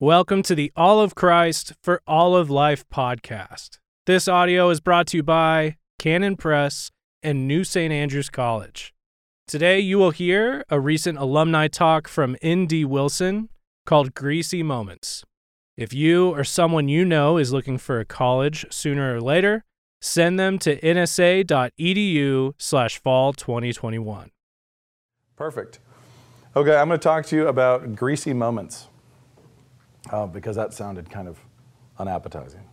Welcome to the All of Christ for All of Life podcast. This audio is brought to you by Canon Press and New St. Andrews College. Today, you will hear a recent alumni talk from N.D. Wilson called Greasy Moments. If you or someone you know is looking for a college sooner or later, send them to nsa.edu slash fall 2021. Perfect. Okay, I'm going to talk to you about greasy moments uh, because that sounded kind of unappetizing.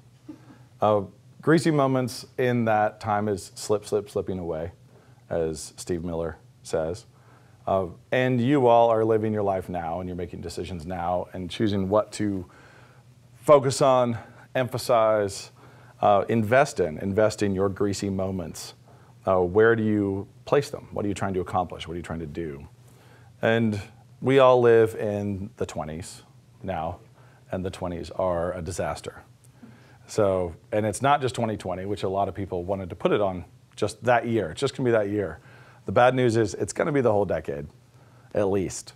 Uh, greasy moments in that time is slip, slip, slipping away, as Steve Miller says. Uh, and you all are living your life now and you're making decisions now and choosing what to focus on, emphasize, uh, invest in, invest in your greasy moments. Uh, where do you place them? What are you trying to accomplish? What are you trying to do? And we all live in the 20s now, and the 20s are a disaster. So, and it's not just 2020, which a lot of people wanted to put it on just that year. It's just gonna be that year. The bad news is it's gonna be the whole decade, at least.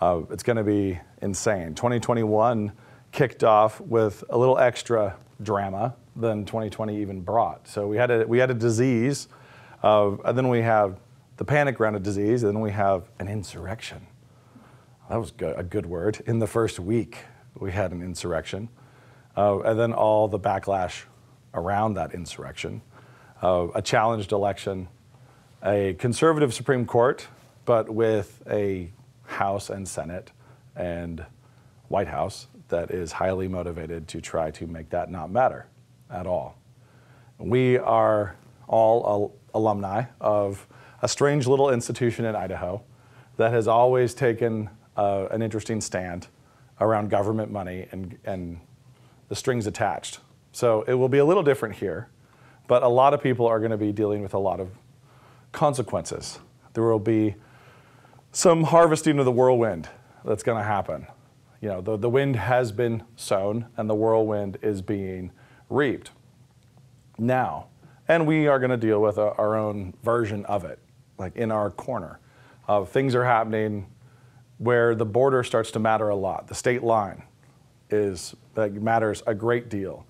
Uh, it's gonna be insane. 2021 kicked off with a little extra drama than 2020 even brought. So we had a, we had a disease, uh, and then we have the panic around a disease, and then we have an insurrection. That was good, a good word. In the first week, we had an insurrection, uh, and then all the backlash around that insurrection, uh, a challenged election, a conservative Supreme Court, but with a House and Senate and White House that is highly motivated to try to make that not matter at all. We are all al- alumni of a strange little institution in Idaho that has always taken uh, an interesting stand around government money and, and the strings attached. So it will be a little different here, but a lot of people are going to be dealing with a lot of consequences. There will be some harvesting of the whirlwind that's going to happen. You know, the, the wind has been sown and the whirlwind is being reaped now. And we are going to deal with a, our own version of it, like in our corner. Things are happening where the border starts to matter a lot. The state line is that matters a great deal.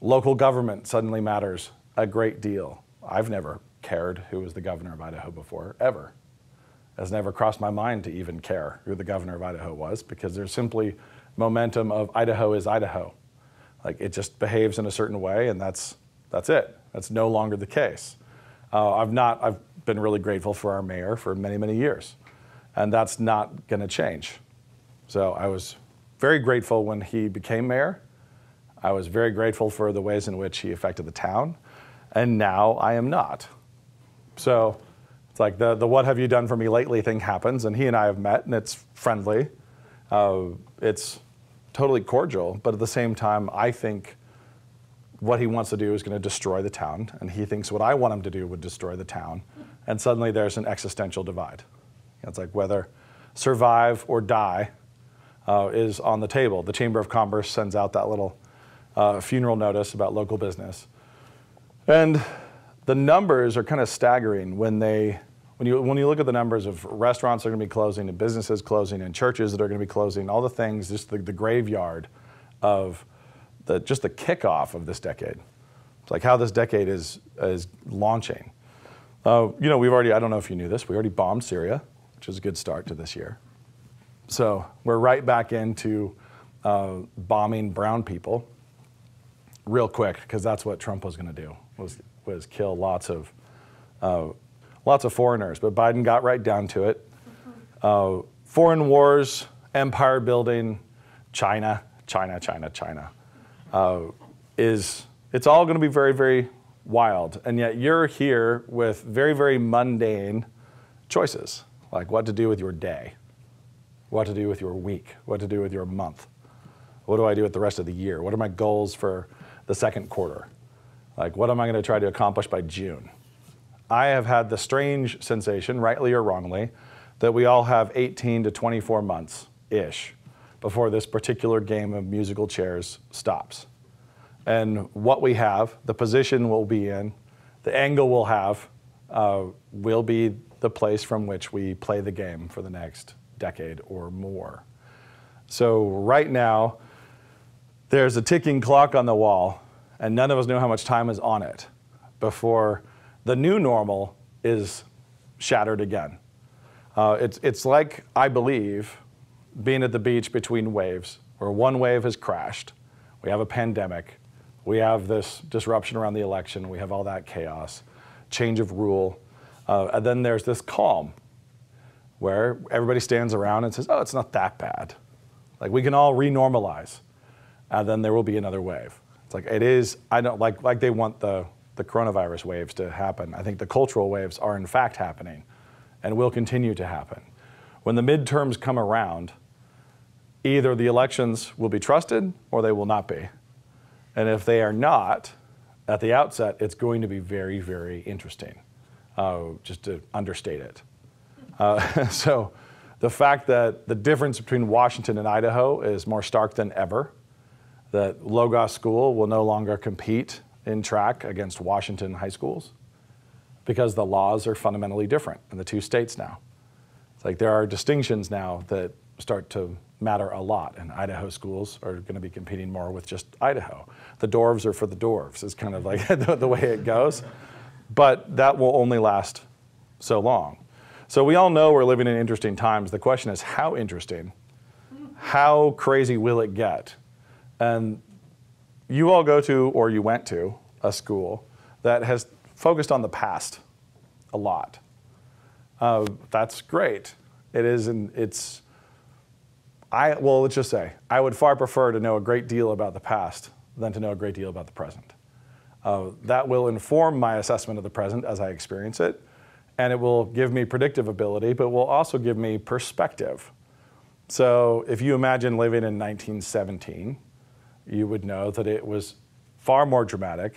Local government suddenly matters a great deal. I've never cared who was the governor of Idaho before, ever. It has never crossed my mind to even care who the governor of Idaho was because there's simply momentum of Idaho is Idaho. Like it just behaves in a certain way, and that's that's it. That's no longer the case. Uh, I've not. I've been really grateful for our mayor for many many years, and that's not going to change. So I was very grateful when he became mayor. I was very grateful for the ways in which he affected the town, and now I am not. So it's like the the what have you done for me lately thing happens, and he and I have met, and it's friendly. Uh, it's totally cordial, but at the same time, I think what he wants to do is going to destroy the town, and he thinks what I want him to do would destroy the town. And suddenly there's an existential divide. It's like whether survive or die uh, is on the table. The Chamber of Commerce sends out that little uh, funeral notice about local business. And the numbers are kind of staggering when they when you when you look at the numbers of restaurants that are going to be closing and businesses closing and churches that are going to be closing, all the things, just the, the graveyard of the just the kickoff of this decade. It's like how this decade is is launching. Uh, you know, we've already I don't know if you knew this, we already bombed Syria, which is a good start to this year. So we're right back into uh, bombing brown people real quick because that's what Trump was going to do was was kill lots of uh, lots of foreigners. But Biden got right down to it. Uh, foreign wars, empire building, China, China, China, China, uh, is it's all going to be very, very wild. And yet you're here with very, very mundane choices, like what to do with your day, what to do with your week, what to do with your month. What do I do with the rest of the year? What are my goals for the second quarter? Like, what am I going to try to accomplish by June? I have had the strange sensation, rightly or wrongly, that we all have 18 to 24 months ish before this particular game of musical chairs stops. And what we have, the position we'll be in, the angle we'll have, uh, will be the place from which we play the game for the next decade or more. So right now, there's a ticking clock on the wall, and none of us know how much time is on it before the new normal is shattered again. Uh, it's, it's like, I believe, being at the beach between waves, where one wave has crashed. We have a pandemic. We have this disruption around the election. We have all that chaos, change of rule. Uh, and then there's this calm where everybody stands around and says, oh, it's not that bad. Like we can all renormalize. And then there will be another wave. It's like it is, I don't like like they want the, the coronavirus waves to happen. I think the cultural waves are in fact happening and will continue to happen. When the midterms come around, either the elections will be trusted or they will not be. And if they are not, at the outset, it's going to be very, very interesting, uh, just to understate it. Uh, so the fact that the difference between Washington and Idaho is more stark than ever, that Logos School will no longer compete in track against Washington high schools because the laws are fundamentally different in the two states now. It's like there are distinctions now that start to matter a lot, and Idaho schools are going to be competing more with just Idaho. The dwarves are for the dwarves, is kind of like the, the way it goes. But that will only last so long. So we all know we're living in interesting times. The question is, how interesting? How crazy will it get? And you all go to, or you went to, a school that has focused on the past a lot. Uh, that's great. It is, and it's, I, well, let's just say, I would far prefer to know a great deal about the past than to know a great deal about the present. Uh, that will inform my assessment of the present as I experience it and it will give me predictive ability, but will also give me perspective. So if you imagine living in 1917, you would know that it was far more dramatic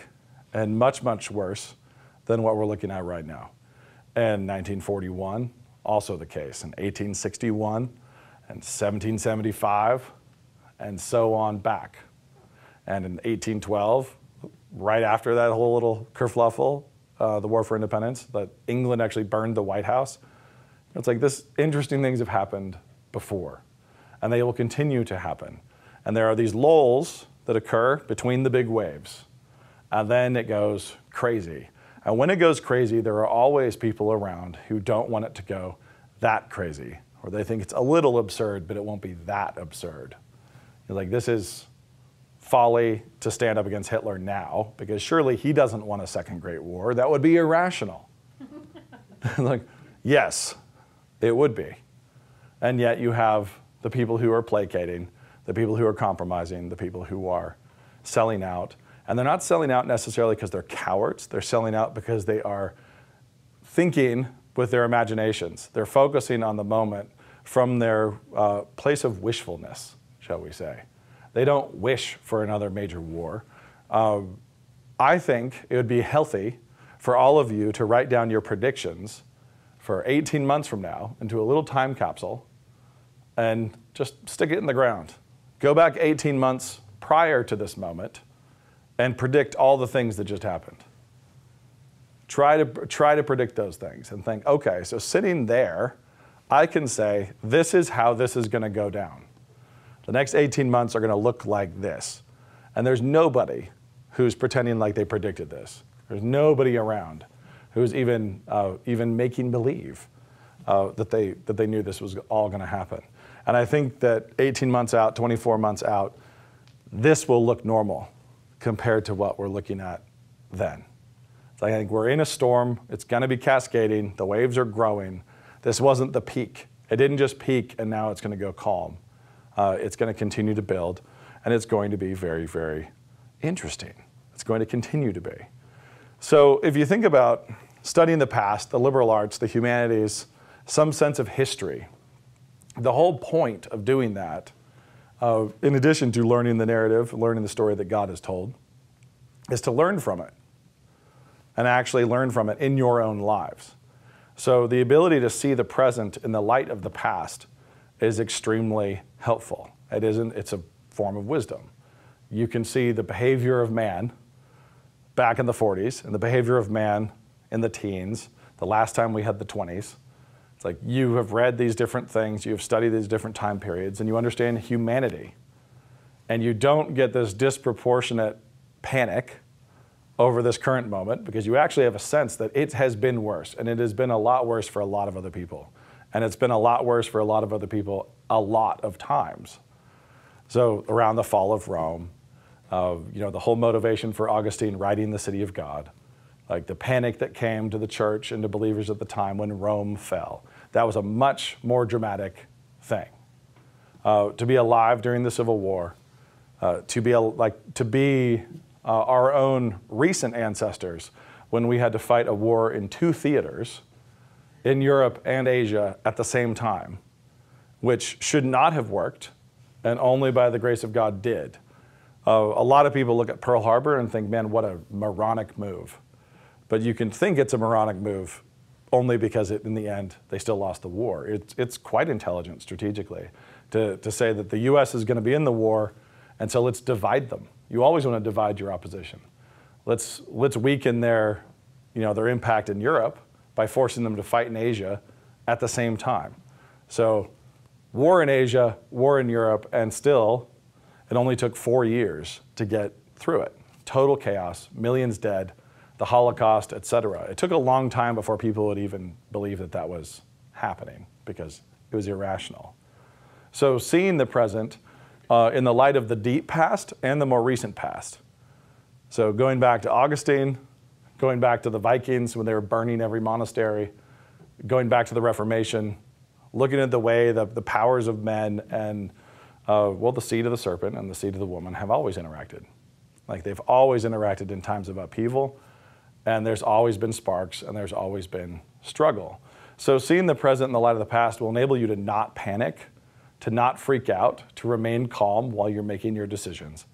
and much, much worse than what we're looking at right now. And 1941, also the case, and 1861, and 1775, and so on back. And in 1812, right after that whole little kerfluffle, uh, the War for Independence, that England actually burned the White House. It's like this interesting things have happened before, and they will continue to happen. And there are these lulls that occur between the big waves, and then it goes crazy. And when it goes crazy, there are always people around who don't want it to go that crazy, or they think it's a little absurd, but it won't be that absurd. You're like, this is folly to stand up against Hitler now, because surely he doesn't want a second Great War. That would be irrational. like, yes, it would be. And yet you have the people who are placating, the people who are compromising, the people who are selling out. And they're not selling out necessarily because they're cowards, they're selling out because they are thinking with their imaginations. They're focusing on the moment from their uh, place of wishfulness, shall we say. They don't wish for another major war. Um, I think it would be healthy for all of you to write down your predictions for 18 months from now into a little time capsule and just stick it in the ground. Go back 18 months prior to this moment and predict all the things that just happened. Try to, try to predict those things and think, okay, so sitting there, I can say, this is how this is going to go down. The next 18 months are going to look like this. And there's nobody who's pretending like they predicted this. There's nobody around who's even, uh, even making believe uh, that, they, that they knew this was all going to happen. And I think that 18 months out, 24 months out, this will look normal compared to what we're looking at then. So I think we're in a storm. It's going to be cascading. The waves are growing. This wasn't the peak. It didn't just peak and now it's going to go calm. Uh, it's going to continue to build, and it's going to be very, very interesting. It's going to continue to be. So if you think about studying the past, the liberal arts, the humanities, some sense of history, the whole point of doing that, uh, in addition to learning the narrative, learning the story that God has told, is to learn from it and actually learn from it in your own lives. So the ability to see the present in the light of the past is extremely helpful. It isn't, it's a form of wisdom. You can see the behavior of man back in the 40s and the behavior of man in the teens, the last time we had the 20s. It's Like you have read these different things, you have studied these different time periods, and you understand humanity. And you don't get this disproportionate panic over this current moment because you actually have a sense that it has been worse, and it has been a lot worse for a lot of other people. And it's been a lot worse for a lot of other people a lot of times. So around the fall of Rome, uh, you know, the whole motivation for Augustine writing the City of God, like the panic that came to the church and to believers at the time when Rome fell. That was a much more dramatic thing. Uh, to be alive during the Civil War, uh, to be like to be uh, our own recent ancestors when we had to fight a war in two theaters in Europe and Asia at the same time, which should not have worked, and only by the grace of God did. Uh, a lot of people look at Pearl Harbor and think, man, what a moronic move. But you can think it's a moronic move only because it, in the end they still lost the war. It's, it's quite intelligent strategically to, to say that the US is going to be in the war, and so let's divide them. You always want to divide your opposition. Let's, let's weaken their, you know, their impact in Europe by forcing them to fight in Asia at the same time. So war in Asia, war in Europe, and still it only took four years to get through it. Total chaos, millions dead, the Holocaust, etc. It took a long time before people would even believe that that was happening because it was irrational. So seeing the present uh, in the light of the deep past and the more recent past. So going back to Augustine, going back to the Vikings when they were burning every monastery, going back to the Reformation, looking at the way the, the powers of men and uh, well, the seed of the serpent and the seed of the woman have always interacted. Like they've always interacted in times of upheaval, and there's always been sparks and there's always been struggle. So seeing the present in the light of the past will enable you to not panic, to not freak out, to remain calm while you're making your decisions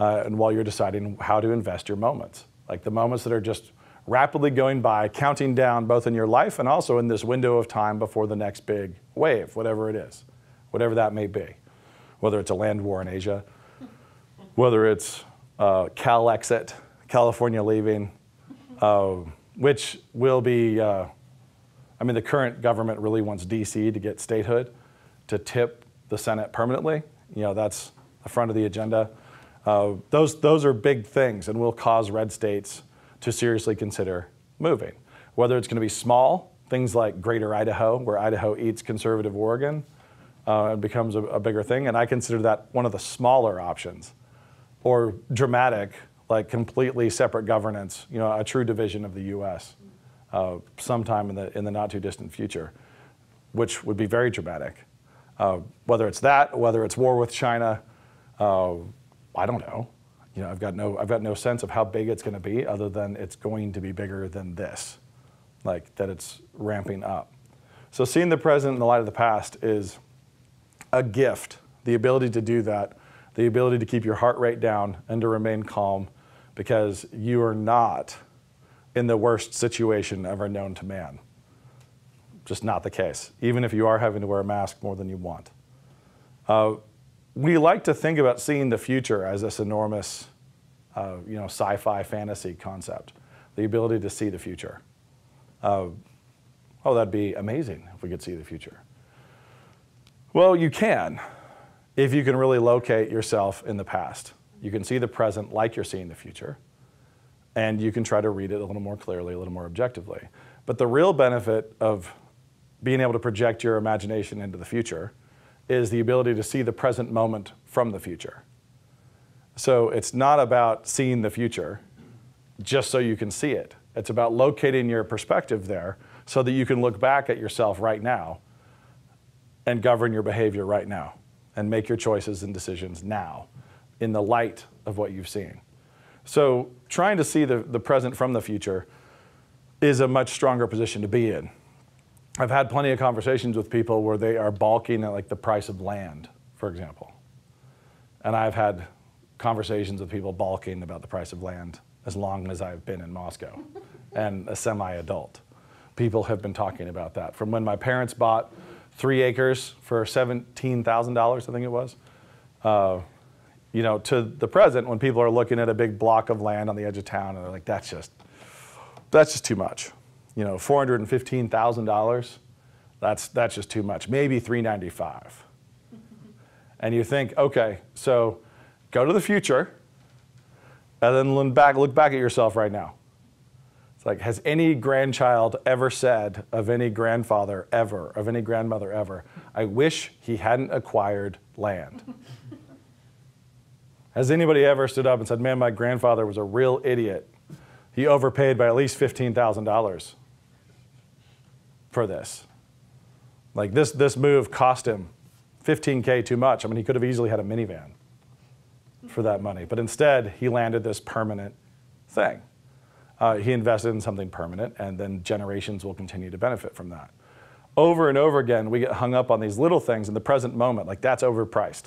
uh, and while you're deciding how to invest your moments. Like the moments that are just rapidly going by, counting down both in your life and also in this window of time before the next big wave, whatever it is, whatever that may be whether it's a land war in Asia, whether it's uh, Calexit, California leaving, uh, which will be, uh, I mean, the current government really wants DC to get statehood, to tip the Senate permanently. You know, that's the front of the agenda. Uh, those, those are big things and will cause red states to seriously consider moving. Whether it's going to be small, things like Greater Idaho, where Idaho eats conservative Oregon, uh, it becomes a, a, bigger thing. And I consider that one of the smaller options, or dramatic, like completely separate governance. You know, a true division of the U.S. Uh, sometime in the in the not too distant future, which would be very dramatic. Uh, whether it's that, whether it's war with China, uh, I don't know. You know, I've got no I've got no sense of how big it's going to be, other than it's going to be bigger than this, like that it's ramping up. So seeing the present in the light of the past is a gift, the ability to do that, the ability to keep your heart rate down and to remain calm because you are not in the worst situation ever known to man. Just not the case, even if you are having to wear a mask more than you want. Uh, we like to think about seeing the future as this enormous, uh, you know, sci-fi fantasy concept, the ability to see the future. Uh, oh, that'd be amazing if we could see the future. Well, you can if you can really locate yourself in the past. You can see the present like you're seeing the future, and you can try to read it a little more clearly, a little more objectively. But the real benefit of being able to project your imagination into the future is the ability to see the present moment from the future. So it's not about seeing the future just so you can see it. It's about locating your perspective there so that you can look back at yourself right now and govern your behavior right now and make your choices and decisions now in the light of what you've seen. So, trying to see the, the present from the future is a much stronger position to be in. I've had plenty of conversations with people where they are balking at like the price of land, for example. And I've had conversations with people balking about the price of land as long as I've been in Moscow and a semi adult. People have been talking about that. From when my parents bought three acres for $17,000, I think it was. Uh, you know, to the present, when people are looking at a big block of land on the edge of town, and they're like, that's just, that's just too much. You know, $415,000, That's, that's just too much. Maybe 395. and you think, okay, so go to the future and then look back, look back at yourself right now. It's like, has any grandchild ever said of any grandfather ever, of any grandmother ever, I wish he hadn't acquired land? has anybody ever stood up and said, man, my grandfather was a real idiot? He overpaid by at least $15,000 for this. Like this, this move cost him 15K too much. I mean, he could have easily had a minivan for that money. But instead, he landed this permanent thing. Uh, he invested in something permanent, and then generations will continue to benefit from that. Over and over again, we get hung up on these little things in the present moment, like that's overpriced.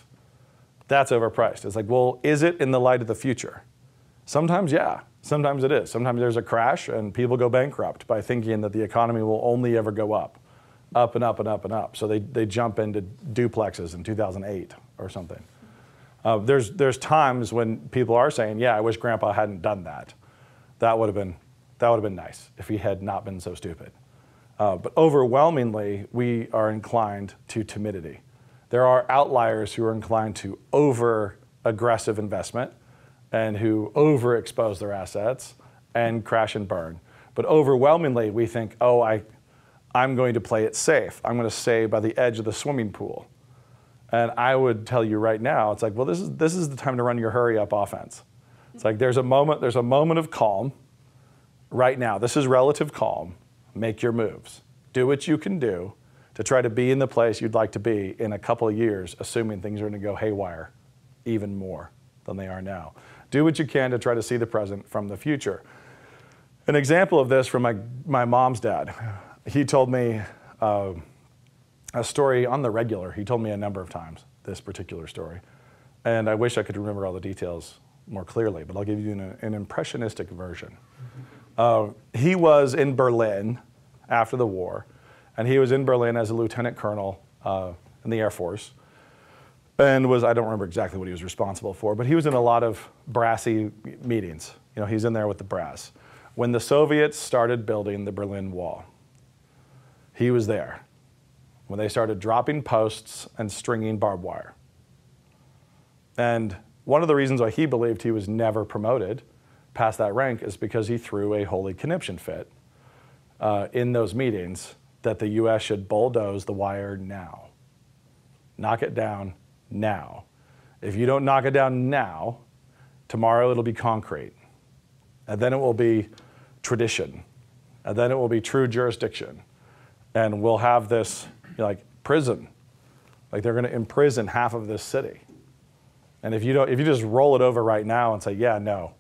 That's overpriced. It's like, well, is it in the light of the future? Sometimes, yeah. Sometimes it is. Sometimes there's a crash and people go bankrupt by thinking that the economy will only ever go up, up and up and up and up. So they, they jump into duplexes in 2008 or something. Uh, there's, there's times when people are saying, yeah, I wish grandpa hadn't done that. That would have been, that would have been nice if he had not been so stupid. Uh, but overwhelmingly, we are inclined to timidity. There are outliers who are inclined to over aggressive investment and who overexpose their assets and crash and burn. But overwhelmingly, we think, oh, I, I'm going to play it safe. I'm going to stay by the edge of the swimming pool. And I would tell you right now, it's like, well, this is, this is the time to run your hurry up offense. It's like there's a moment, there's a moment of calm right now. This is relative calm. Make your moves. Do what you can do to try to be in the place you'd like to be in a couple of years, assuming things are going to go haywire even more than they are now. Do what you can to try to see the present from the future. An example of this from my, my mom's dad. He told me uh, a story on the regular. He told me a number of times this particular story. And I wish I could remember all the details more clearly, but I'll give you an, an impressionistic version. Uh, he was in Berlin after the war, and he was in Berlin as a lieutenant colonel uh, in the Air Force and was I don't remember exactly what he was responsible for, but he was in a lot of brassy meetings. You know, he's in there with the brass. When the Soviets started building the Berlin Wall, he was there. When they started dropping posts and stringing barbed wire. And one of the reasons why he believed he was never promoted past that rank is because he threw a holy conniption fit uh, in those meetings that the US should bulldoze the wire now. Knock it down now. If you don't knock it down now, tomorrow it'll be concrete. And then it will be tradition. And then it will be true jurisdiction. And we'll have this like prison. Like they're going to imprison half of this city. And if you don't, if you just roll it over right now and say, yeah, no,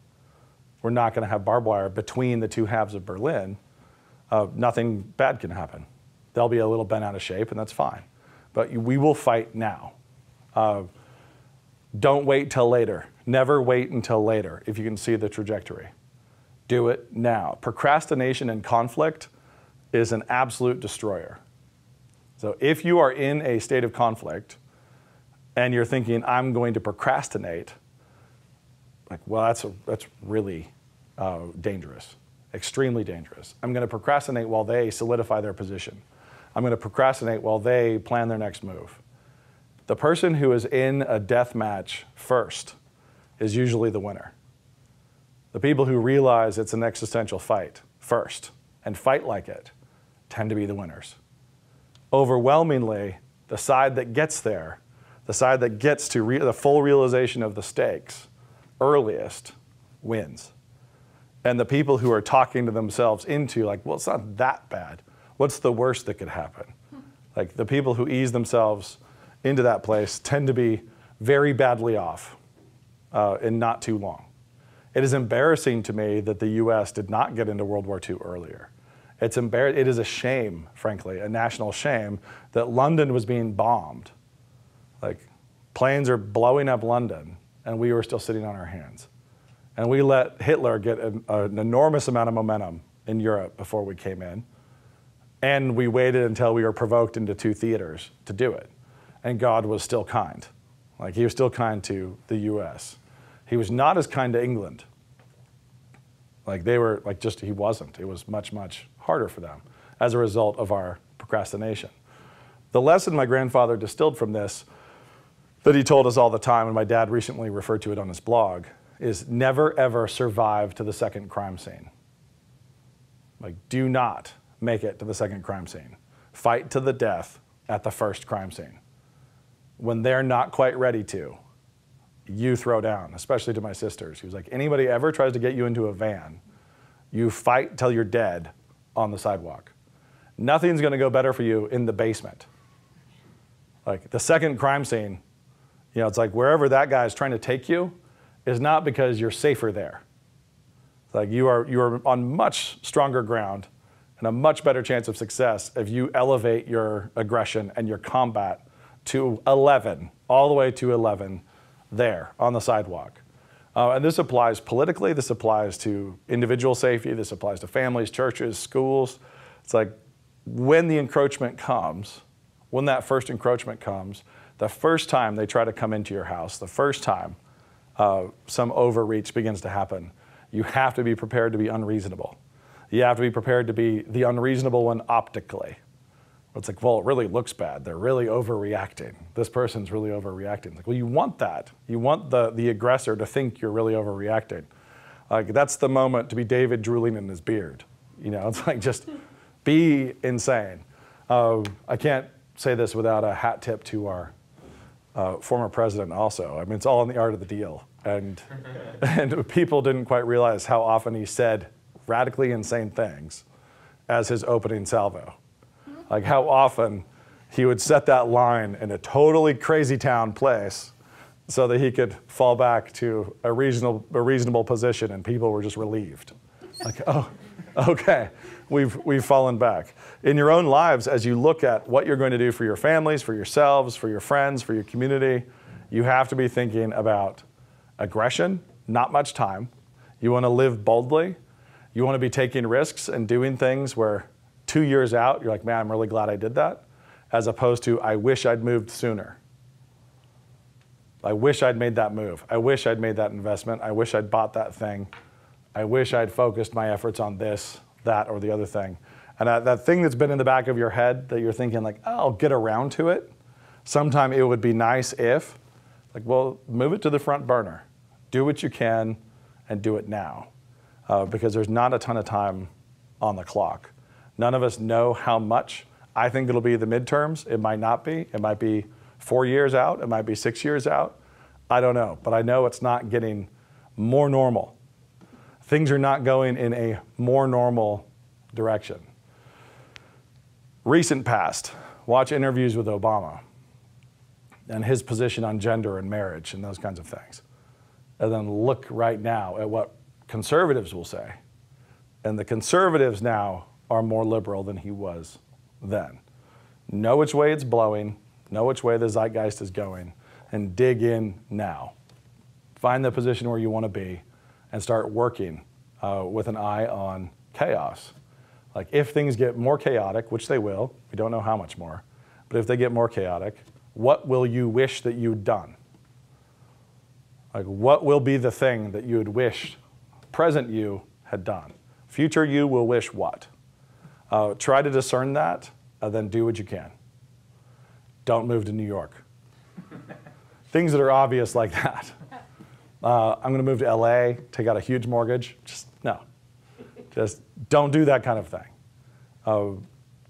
we're not going to have barbed wire between the two halves of Berlin, uh, nothing bad can happen. They'll be a little bent out of shape, and that's fine. But we will fight now. Uh, don't wait till later. Never wait until later if you can see the trajectory. Do it now. Procrastination and conflict is an absolute destroyer. So if you are in a state of conflict and you're thinking, I'm going to procrastinate, like, well, that's, a, that's really uh, dangerous, extremely dangerous. I'm going to procrastinate while they solidify their position. I'm going to procrastinate while they plan their next move. The person who is in a death match first is usually the winner. The people who realize it's an existential fight first and fight like it tend to be the winners. Overwhelmingly, the side that gets there, the side that gets to the full realization of the stakes earliest, wins. And the people who are talking to themselves into, like, well, it's not that bad. What's the worst that could happen? Like the people who ease themselves into that place tend to be very badly off uh, in not too long. It is embarrassing to me that the US did not get into World War II earlier. It's embar- it is a shame, frankly, a national shame that London was being bombed. Like planes are blowing up London and we were still sitting on our hands. And we let Hitler get an, an enormous amount of momentum in Europe before we came in. And we waited until we were provoked into two theaters to do it and God was still kind. Like he was still kind to the US. He was not as kind to England. Like they were, like just, he wasn't. It was much, much harder for them as a result of our procrastination. The lesson my grandfather distilled from this, that he told us all the time, and my dad recently referred to it on his blog, is never ever survive to the second crime scene. Like, do not make it to the second crime scene. Fight to the death at the first crime scene. When they're not quite ready to, you throw down, especially to my sisters. He was like, anybody ever tries to get you into a van, you fight till you're dead on the sidewalk. Nothing's gonna go better for you in the basement. Like the second crime scene, you know, it's like wherever that guy is trying to take you is not because you're safer there. It's like you are, you are on much stronger ground and a much better chance of success if you elevate your aggression and your combat to 11, all the way to 11 there on the sidewalk. Uh, and this applies politically, this applies to individual safety, this applies to families, churches, schools. It's like when the encroachment comes, when that first encroachment comes, the first time they try to come into your house, the first time uh, some overreach begins to happen, you have to be prepared to be unreasonable. You have to be prepared to be the unreasonable one optically. It's like, well, it really looks bad. They're really overreacting. This person's really overreacting. Like, well, you want that. You want the, the aggressor to think you're really overreacting. Like, that's the moment to be David drooling in his beard. You know, it's like just be insane. Uh, I can't say this without a hat tip to our uh, former president also. I mean, it's all in the art of the deal. And, and people didn't quite realize how often he said radically insane things as his opening salvo. Like how often he would set that line in a totally crazy town place so that he could fall back to a reasonable, a reasonable position and people were just relieved. Like, oh, okay, we've, we've fallen back. In your own lives, as you look at what you're going to do for your families, for yourselves, for your friends, for your community, you have to be thinking about aggression, not much time. You want to live boldly. You want to be taking risks and doing things where two years out, you're like, man, I'm really glad I did that, as opposed to, I wish I'd moved sooner. I wish I'd made that move. I wish I'd made that investment. I wish I'd bought that thing. I wish I'd focused my efforts on this, that, or the other thing. And that, that thing that's been in the back of your head that you're thinking, like, oh, I'll get around to it. Sometime it would be nice if, like, well, move it to the front burner. Do what you can and do it now. Uh, because there's not a ton of time on the clock. None of us know how much. I think it'll be the midterms. It might not be. It might be four years out. It might be six years out. I don't know. But I know it's not getting more normal. Things are not going in a more normal direction. Recent past, watch interviews with Obama and his position on gender and marriage and those kinds of things. And then look right now at what conservatives will say. And the conservatives now are more liberal than he was then. Know which way it's blowing, know which way the zeitgeist is going, and dig in now. Find the position where you want to be and start working uh, with an eye on chaos. Like if things get more chaotic, which they will, we don't know how much more, but if they get more chaotic, what will you wish that you'd done? Like what will be the thing that you would wish present you had done? Future you will wish what? Uh, try to discern that, and then do what you can. Don't move to New York. Things that are obvious like that. Uh, I'm going to move to LA, take out a huge mortgage. Just no. Just don't do that kind of thing. Uh,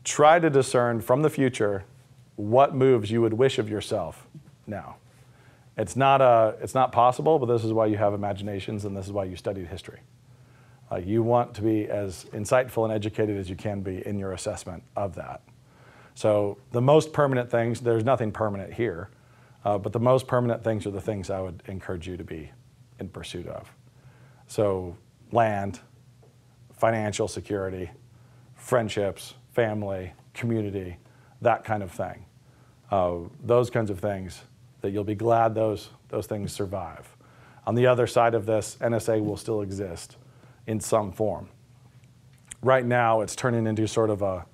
try to discern from the future what moves you would wish of yourself now. It's not, uh, it's not possible, but this is why you have imaginations and this is why you studied history. Uh, you want to be as insightful and educated as you can be in your assessment of that. So the most permanent things, there's nothing permanent here, uh, but the most permanent things are the things I would encourage you to be in pursuit of. So land, financial security, friendships, family, community, that kind of thing. Uh, those kinds of things that you'll be glad those, those things survive. On the other side of this, NSA will still exist in some form. Right now, it's turning into sort of a,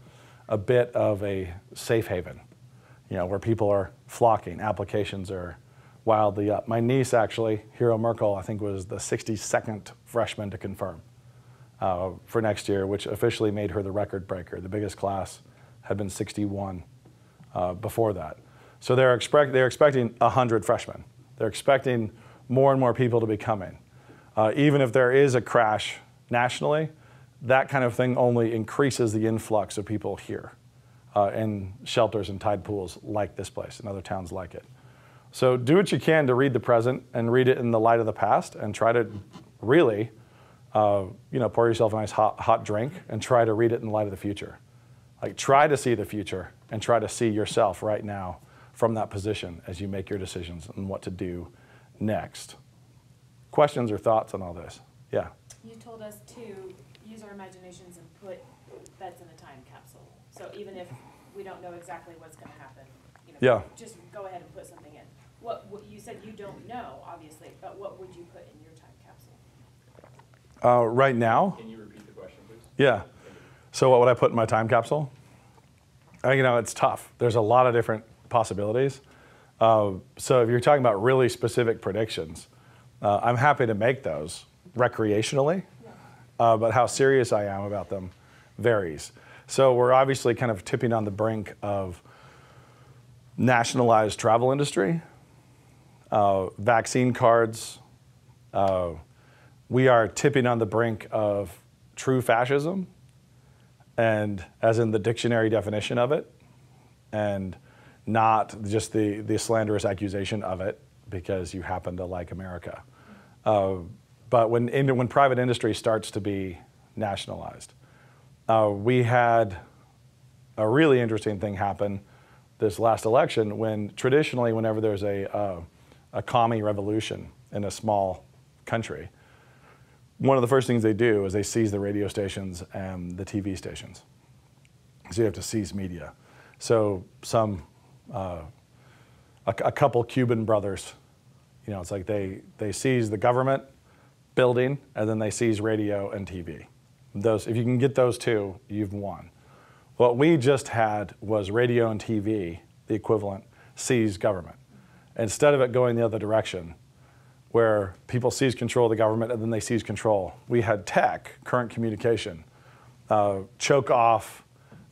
a bit of a safe haven, you know, where people are flocking, applications are wildly up. My niece, actually, Hero Merkle, I think was the 62nd freshman to confirm uh, for next year, which officially made her the record breaker. The biggest class had been 61 uh, before that. So they're, expect, they're expecting 100 freshmen. They're expecting more and more people to be coming. Uh, even if there is a crash nationally, that kind of thing only increases the influx of people here uh, in shelters and tide pools like this place and other towns like it. So do what you can to read the present and read it in the light of the past and try to really, uh, you know, pour yourself a nice hot, hot drink and try to read it in the light of the future. Like try to see the future and try to see yourself right now from that position as you make your decisions and what to do next. Questions or thoughts on all this? Yeah. You told us to use our imaginations and put bets in a time capsule. So even if we don't know exactly what's gonna happen, you know, Yeah. just go ahead and put something in. What, what, you said you don't know, obviously, but what would you put in your time capsule? Uh, right now, Can you repeat the question, please? yeah. So what would I put in my time capsule? Uh, you know, it's tough. There's a lot of different possibilities. Uh, so if you're talking about really specific predictions, uh, I'm happy to make those recreationally, uh, but how serious I am about them varies. So we're obviously kind of tipping on the brink of nationalized travel industry, uh, vaccine cards. Uh, we are tipping on the brink of true fascism, and as in the dictionary definition of it, and not just the, the slanderous accusation of it because you happen to like America. Uh, but when, when private industry starts to be nationalized, uh, we had a really interesting thing happen this last election when traditionally, whenever there's a, uh, a commie revolution in a small country, one of the first things they do is they seize the radio stations and the TV stations. So you have to seize media. So some, uh, a, a couple Cuban brothers, you know, it's like they, they seize the government building and then they seize radio and TV. Those, if you can get those two, you've won. What we just had was radio and TV, the equivalent, seize government. Instead of it going the other direction, where people seize control of the government and then they seize control, we had tech, current communication, uh, choke off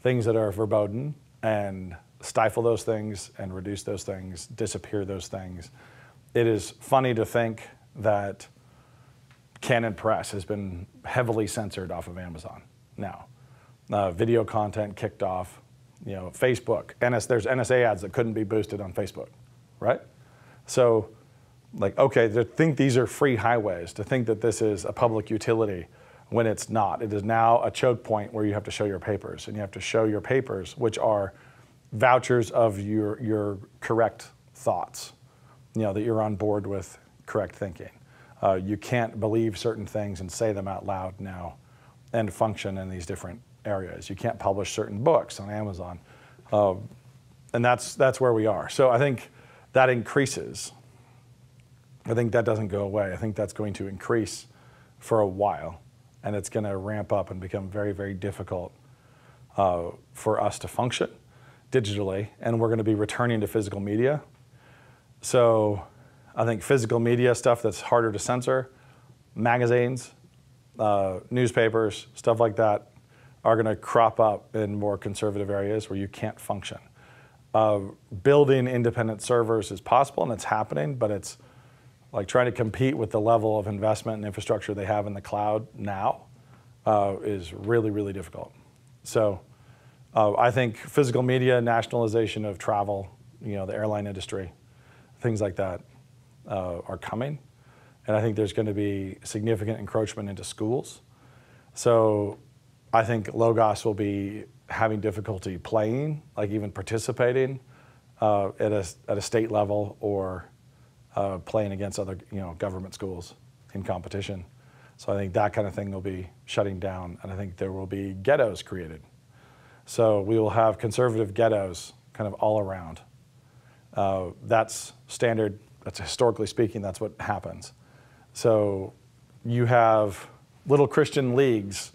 things that are verboten and stifle those things and reduce those things, disappear those things. It is funny to think that Canon Press has been heavily censored off of Amazon now. Uh, video content kicked off, you know, Facebook. NS, there's NSA ads that couldn't be boosted on Facebook, right? So, like, okay, to think these are free highways, to think that this is a public utility when it's not. It is now a choke point where you have to show your papers, and you have to show your papers, which are vouchers of your, your correct thoughts, you know, that you're on board with correct thinking. Uh, you can't believe certain things and say them out loud now and function in these different areas. You can't publish certain books on Amazon. Uh, and that's, that's where we are. So I think that increases. I think that doesn't go away. I think that's going to increase for a while, and it's going to ramp up and become very, very difficult uh, for us to function digitally, and we're going to be returning to physical media. So I think physical media stuff that's harder to censor, magazines, uh, newspapers, stuff like that, are going to crop up in more conservative areas where you can't function. Uh, building independent servers is possible and it's happening, but it's like trying to compete with the level of investment and infrastructure they have in the cloud now uh, is really, really difficult. So uh, I think physical media, nationalization of travel, you know, the airline industry, things like that uh, are coming. And I think there's going to be significant encroachment into schools. So I think Logos will be having difficulty playing, like even participating uh, at, a, at a state level or uh, playing against other you know, government schools in competition. So I think that kind of thing will be shutting down, and I think there will be ghettos created. So we will have conservative ghettos kind of all around. Uh, that's standard, that's historically speaking, that's what happens. So you have little Christian leagues,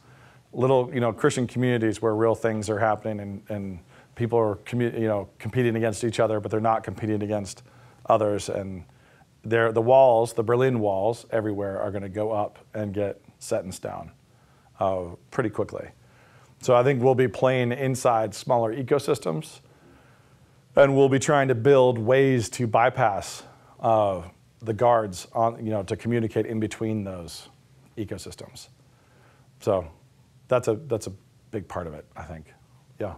little you know Christian communities where real things are happening and, and people are you know competing against each other, but they're not competing against others. And the walls, the Berlin walls, everywhere are going to go up and get in stone uh, pretty quickly. So I think we'll be playing inside smaller ecosystems and we'll be trying to build ways to bypass uh, the guards on, you know, to communicate in between those ecosystems. So that's a that's a big part of it, I think. Yeah.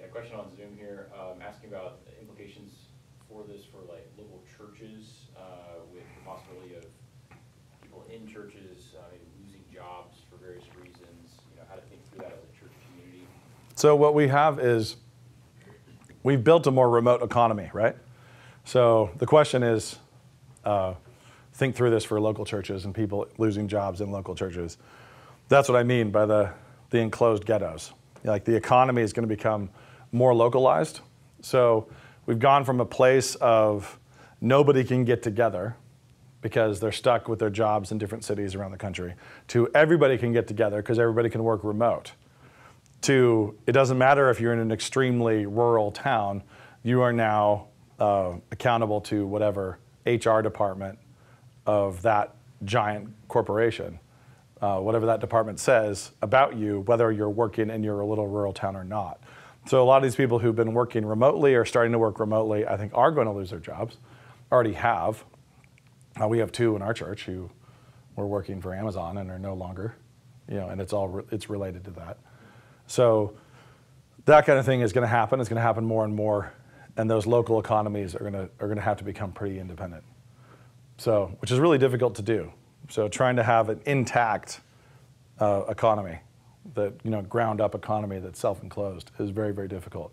Yeah, question on Zoom here, um, asking about implications for this for like local churches, uh, with the possibility of people in churches, uh, losing jobs for various reasons, you know, how to think through that as a church community. So what we have is we've built a more remote economy, right? So the question is, uh, think through this for local churches and people losing jobs in local churches. That's what I mean by the, the enclosed ghettos. Like the economy is going to become more localized. So we've gone from a place of nobody can get together because they're stuck with their jobs in different cities around the country to everybody can get together because everybody can work remote to it doesn't matter if you're in an extremely rural town, you are now uh, accountable to whatever HR department of that giant corporation, uh, whatever that department says about you, whether you're working in your little rural town or not. So a lot of these people who've been working remotely or starting to work remotely, I think, are going to lose their jobs. Already have. Uh, we have two in our church who were working for Amazon and are no longer, you know, and it's all re- it's related to that. So that kind of thing is going to happen. It's going to happen more and more, and those local economies are going to are going to have to become pretty independent. So, which is really difficult to do. So, trying to have an intact uh, economy, that you know, ground up economy that's self-enclosed, is very very difficult.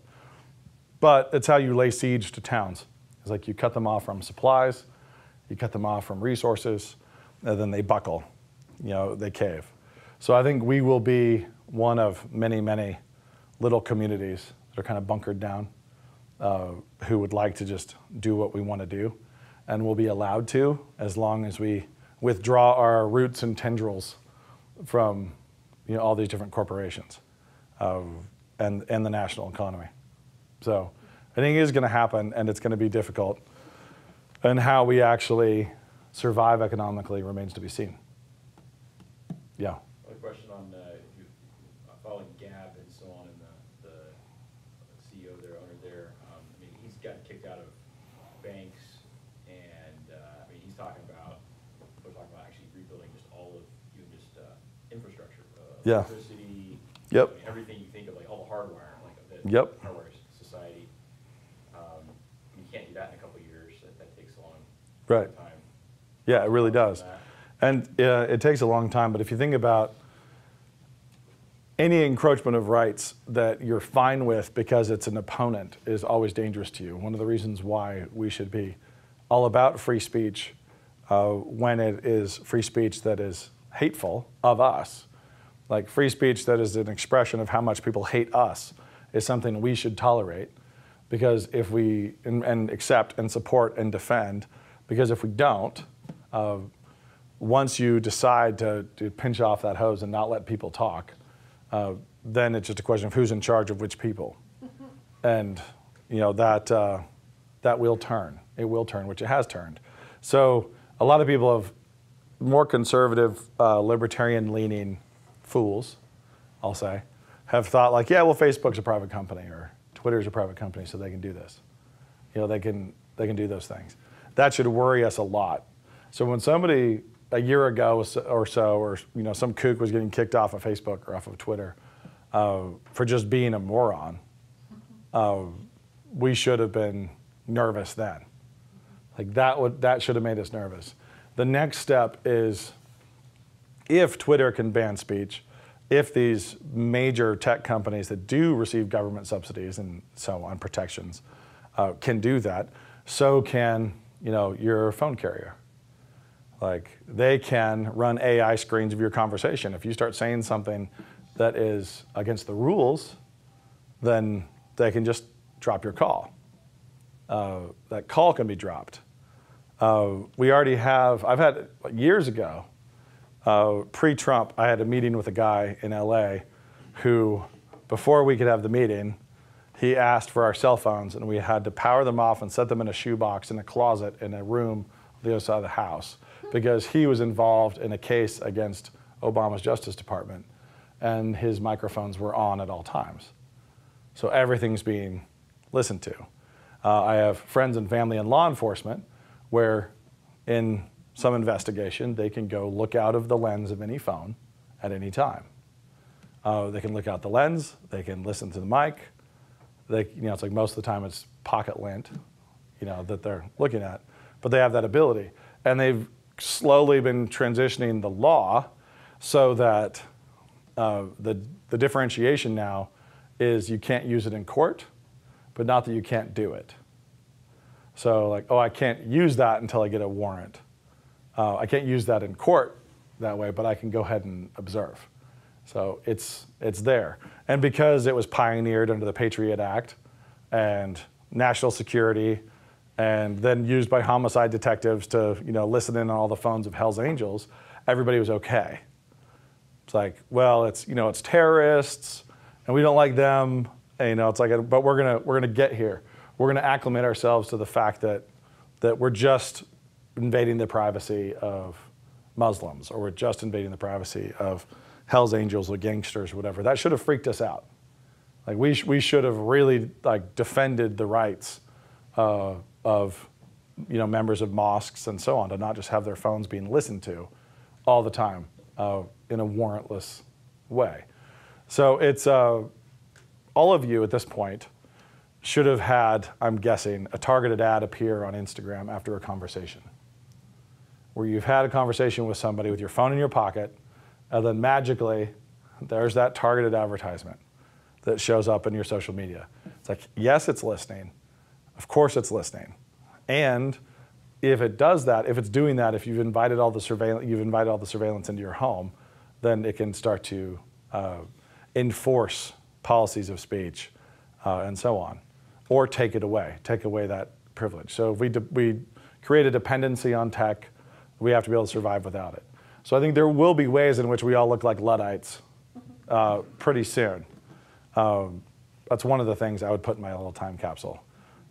But it's how you lay siege to towns. It's like you cut them off from supplies, you cut them off from resources, and then they buckle. You know, they cave. So I think we will be one of many, many little communities that are kind of bunkered down uh, who would like to just do what we want to do and will be allowed to as long as we withdraw our roots and tendrils from you know, all these different corporations uh, and, and the national economy. So I think it is going to happen and it's going to be difficult. And how we actually survive economically remains to be seen. Yeah. Another question on, uh, if you, uh, following Gab and so on, and the, the CEO there, owner there, um, I mean, he's gotten kicked out of banks, and, uh, I mean, he's talking about, we're talking about actually rebuilding just all of, even just, uh, infrastructure. uh, Yeah. Electricity. Yep. Everything you think of, like all the hardware, like the. Yep. Hardware society. Um, you can't do that in a couple of years, that, that takes a long Right. time. Yeah, it really does. And uh, it takes a long time, but if you think about any encroachment of rights that you're fine with because it's an opponent is always dangerous to you. One of the reasons why we should be all about free speech uh, when it is free speech that is hateful of us, like free speech that is an expression of how much people hate us, is something we should tolerate because if we and, and accept and support and defend, because if we don't, uh, once you decide to, to pinch off that hose and not let people talk, uh, then it's just a question of who's in charge of which people. and you know that uh, that will turn. It will turn, which it has turned. So a lot of people have more conservative, uh, libertarian-leaning fools, I'll say, have thought like, yeah, well, Facebook's a private company or Twitter's a private company, so they can do this. You know, they can they can do those things. That should worry us a lot. So when somebody a year ago or so, or you know, some kook was getting kicked off of Facebook or off of Twitter uh, for just being a moron, uh, we should have been nervous then. Like that would that should have made us nervous. The next step is if Twitter can ban speech, if these major tech companies that do receive government subsidies and so on protections uh, can do that, so can you know your phone carrier. Like they can run AI screens of your conversation. If you start saying something that is against the rules, then they can just drop your call. Uh, that call can be dropped. Uh, we already have, I've had years ago, uh, pre Trump, I had a meeting with a guy in LA who, before we could have the meeting, he asked for our cell phones and we had to power them off and set them in a shoebox in a closet in a room on the other side of the house because he was involved in a case against Obama's Justice Department and his microphones were on at all times. So everything's being listened to. Uh, I have friends and family in law enforcement where, in some investigation, they can go look out of the lens of any phone at any time. Uh, they can look out the lens, they can listen to the mic. They, you know, it's like most of the time it's pocket lint, you know, that they're looking at, but they have that ability. And they've slowly been transitioning the law so that uh, the, the differentiation now is you can't use it in court, but not that you can't do it. So, like, oh, I can't use that until I get a warrant. Uh, I can't use that in court that way, but I can go ahead and observe. So it's, it's there. And because it was pioneered under the Patriot Act and national security, and then used by homicide detectives to you know, listen in on all the phones of Hell's Angels, everybody was okay. It's like, well, it's, you know, it's terrorists, and we don't like them. And, you know, it's like, but we're gonna, we're gonna get here. We're gonna acclimate ourselves to the fact that, that we're just invading the privacy of Muslims, or we're just invading the privacy of Hell's Angels or gangsters or whatever. That should have freaked us out. Like we, sh- we should have really like defended the rights uh, of you know members of mosques and so on to not just have their phones being listened to all the time uh, in a warrantless way. So it's uh, all of you at this point should have had, I'm guessing, a targeted ad appear on Instagram after a conversation, where you've had a conversation with somebody with your phone in your pocket and then magically, there's that targeted advertisement that shows up in your social media. It's like, yes, it's listening. Of course, it's listening. And if it does that, if it's doing that, if you've invited all the surveillance, you've invited all the surveillance into your home, then it can start to uh, enforce policies of speech uh, and so on, or take it away, take away that privilege. So if we, we create a dependency on tech, we have to be able to survive without it. So I think there will be ways in which we all look like Luddites uh, pretty soon. Um, that's one of the things I would put in my little time capsule,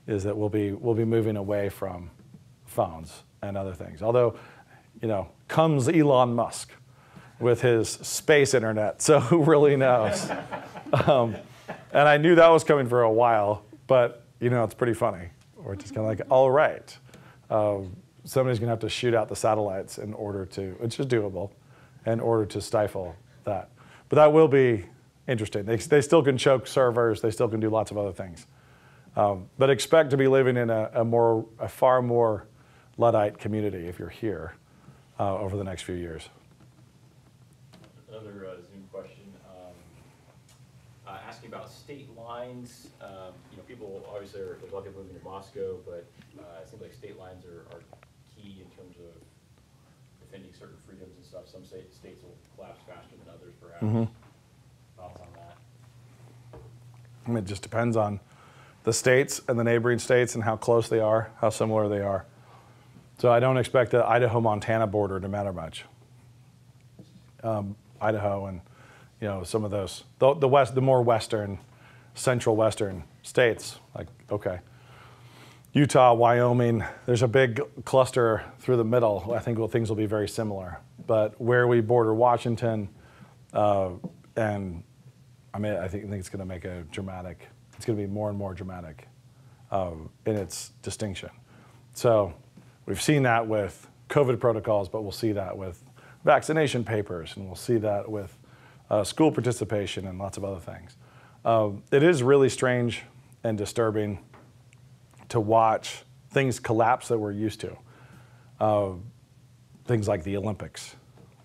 is that we'll be, we'll be moving away from phones and other things. Although, you know, comes Elon Musk with his space internet, so who really knows? um, and I knew that was coming for a while, but, you know, it's pretty funny. We're just kind of like, all right. Um, somebody's going to have to shoot out the satellites in order to, which is doable, in order to stifle that. But that will be interesting. They, they still can choke servers. They still can do lots of other things. Um, but expect to be living in a, a, more, a far more Luddite community if you're here uh, over the next few years. Another uh, Zoom question, um, uh, asking about state lines. Um, you know, people obviously are, there's a lot of people to Moscow, but uh, it seems like state lines are, are key in terms of defending certain freedoms and stuff. Some state, states will collapse faster than others, perhaps. Mhm. Thoughts on that? I mean, it just depends on the states and the neighboring states and how close they are, how similar they are. So I don't expect the Idaho-Montana border to matter much. Um, Idaho and you know some of those the, the west, the more western, central western states, like okay, Utah, Wyoming. There's a big cluster through the middle. I think things will be very similar. But where we border Washington, uh, and I mean, I think, I think it's going to make a dramatic. It's going to be more and more dramatic uh, in its distinction. So we've seen that with COVID protocols, but we'll see that with vaccination papers, and we'll see that with uh, school participation and lots of other things. Uh, it is really strange and disturbing to watch things collapse that we're used to. Uh, things like the Olympics,